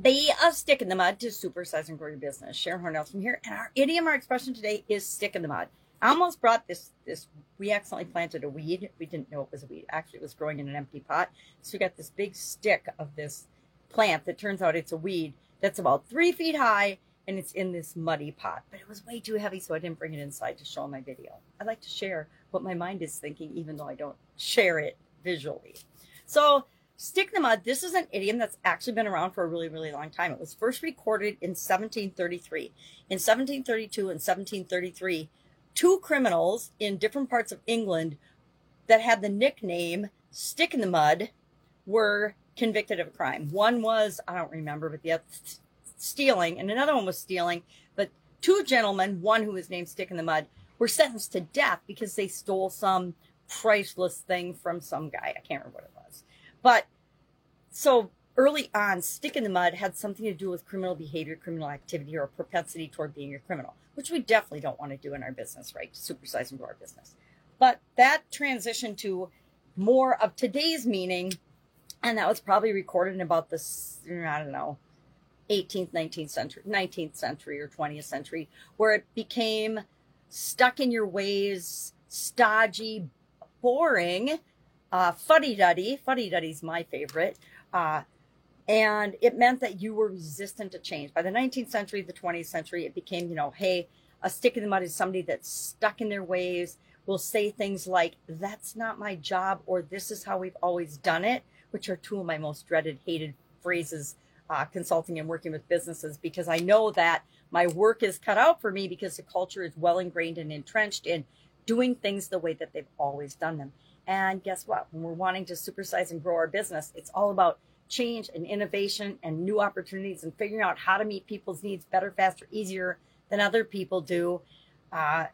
Be a stick in the mud to supersize and grow your business. Sharon Hornell from here, and our idiom, our expression today is stick in the mud. I almost brought this. This we accidentally planted a weed. We didn't know it was a weed. Actually, it was growing in an empty pot. So we got this big stick of this plant that turns out it's a weed that's about three feet high and it's in this muddy pot. But it was way too heavy, so I didn't bring it inside to show my video. I like to share what my mind is thinking, even though I don't share it visually. So Stick in the mud. This is an idiom that's actually been around for a really, really long time. It was first recorded in 1733. In 1732 and 1733, two criminals in different parts of England that had the nickname Stick in the Mud were convicted of a crime. One was, I don't remember, but the other stealing, and another one was stealing. But two gentlemen, one who was named Stick in the Mud, were sentenced to death because they stole some priceless thing from some guy. I can't remember what it was. But so early on, stick in the mud had something to do with criminal behavior, criminal activity, or a propensity toward being a criminal, which we definitely don't want to do in our business, right? To supersize grow our business. But that transitioned to more of today's meaning, and that was probably recorded in about this, I don't know, 18th, 19th century, 19th century or 20th century, where it became stuck in your ways, stodgy, boring, uh, fuddy duddy. Fuddy duddy's my favorite. Uh, and it meant that you were resistant to change. By the 19th century, the 20th century, it became, you know, hey, a stick in the mud is somebody that's stuck in their ways, will say things like, that's not my job, or this is how we've always done it, which are two of my most dreaded, hated phrases uh, consulting and working with businesses, because I know that my work is cut out for me because the culture is well ingrained and entrenched in doing things the way that they've always done them. And guess what? When we're wanting to supersize and grow our business, it's all about change and innovation and new opportunities and figuring out how to meet people's needs better, faster, easier than other people do. Uh,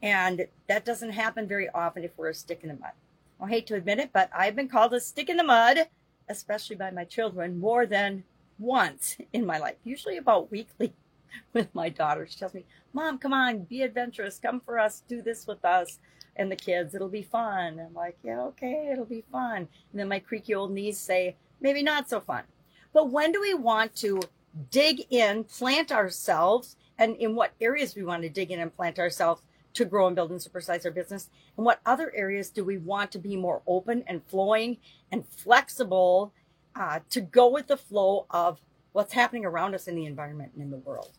and that doesn't happen very often if we're a stick in the mud. I hate to admit it, but I've been called a stick in the mud, especially by my children, more than once in my life, usually about weekly with my daughter. She tells me, Mom, come on, be adventurous, come for us, do this with us and the kids. It'll be fun. I'm like, yeah, okay, it'll be fun. And then my creaky old knees say, maybe not so fun. But when do we want to dig in, plant ourselves, and in what areas we want to dig in and plant ourselves to grow and build and supersize our business? And what other areas do we want to be more open and flowing and flexible uh, to go with the flow of what's happening around us in the environment and in the world?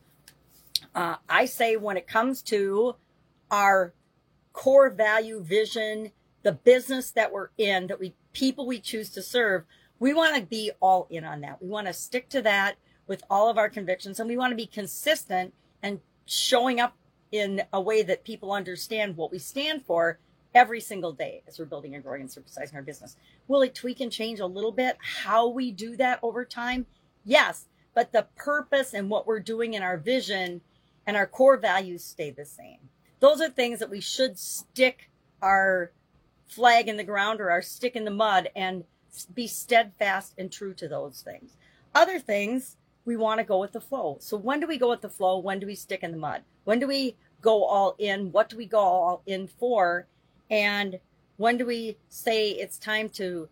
Uh, I say when it comes to our core value, vision, the business that we're in, that we people we choose to serve, we want to be all in on that. We want to stick to that with all of our convictions and we want to be consistent and showing up in a way that people understand what we stand for every single day as we're building and growing and supersizing our business. Will it tweak and change a little bit how we do that over time? Yes, but the purpose and what we're doing in our vision and our core values stay the same those are things that we should stick our flag in the ground or our stick in the mud and be steadfast and true to those things. Other things, we want to go with the flow. So when do we go with the flow? When do we stick in the mud? When do we go all in? What do we go all in for? And when do we say it's time to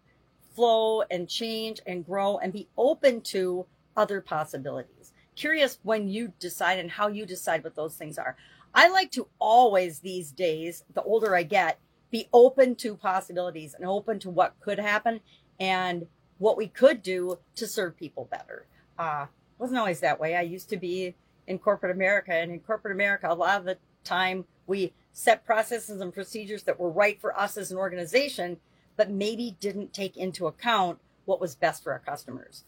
flow and change and grow and be open to other possibilities? Curious when you decide and how you decide what those things are. I like to always these days, the older I get, be open to possibilities and open to what could happen and what we could do to serve people better. Uh, wasn't always that way. I used to be in corporate America, and in corporate America, a lot of the time we set processes and procedures that were right for us as an organization, but maybe didn't take into account what was best for our customers.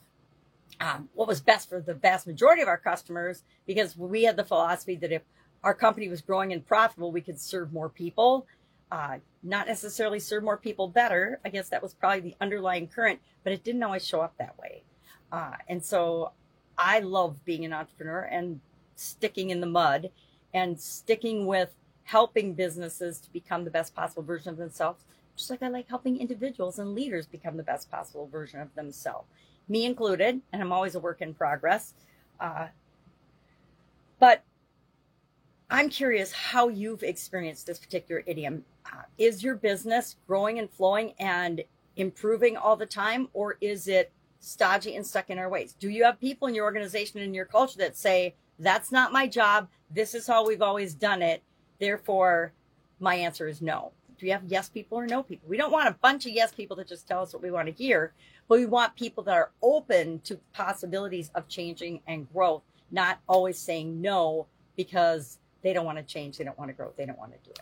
Um, what was best for the vast majority of our customers, because we had the philosophy that if our company was growing and profitable, we could serve more people. Uh, not necessarily serve more people better. I guess that was probably the underlying current, but it didn't always show up that way. Uh, and so I love being an entrepreneur and sticking in the mud and sticking with helping businesses to become the best possible version of themselves, just like I like helping individuals and leaders become the best possible version of themselves, me included. And I'm always a work in progress. Uh, but I'm curious how you've experienced this particular idiom. Uh, is your business growing and flowing and improving all the time, or is it stodgy and stuck in our ways? Do you have people in your organization and your culture that say, that's not my job. This is how we've always done it. Therefore, my answer is no. Do you have yes people or no people? We don't want a bunch of yes people that just tell us what we want to hear, but we want people that are open to possibilities of changing and growth, not always saying no because they don't want to change, they don't want to grow, they don't want to do it.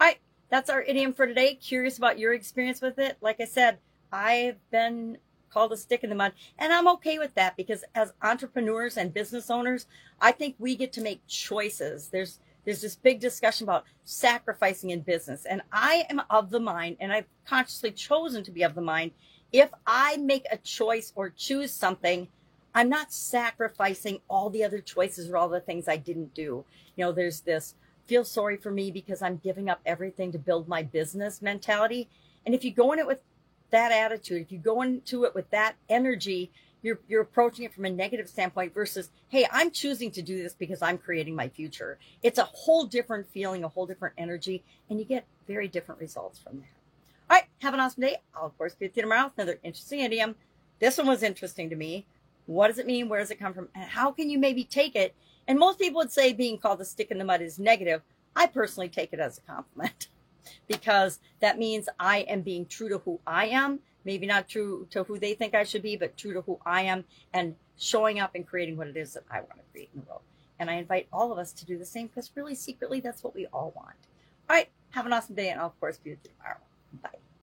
All right, that's our idiom for today. Curious about your experience with it. Like I said, I've been called a stick in the mud, and I'm okay with that because as entrepreneurs and business owners, I think we get to make choices. There's there's this big discussion about sacrificing in business, and I am of the mind, and I've consciously chosen to be of the mind. If I make a choice or choose something, I'm not sacrificing all the other choices or all the things I didn't do. You know, there's this feel sorry for me because I'm giving up everything to build my business mentality. And if you go in it with that attitude, if you go into it with that energy, you're you're approaching it from a negative standpoint versus, hey, I'm choosing to do this because I'm creating my future. It's a whole different feeling, a whole different energy, and you get very different results from that. All right, have an awesome day. I'll of course be with you tomorrow with another interesting idiom. This one was interesting to me. What does it mean? Where does it come from? And how can you maybe take it? And most people would say being called a stick in the mud is negative. I personally take it as a compliment because that means I am being true to who I am. Maybe not true to who they think I should be, but true to who I am and showing up and creating what it is that I want to create in the world. And I invite all of us to do the same because really secretly that's what we all want. All right. Have an awesome day. And I'll of course be with you tomorrow. Bye.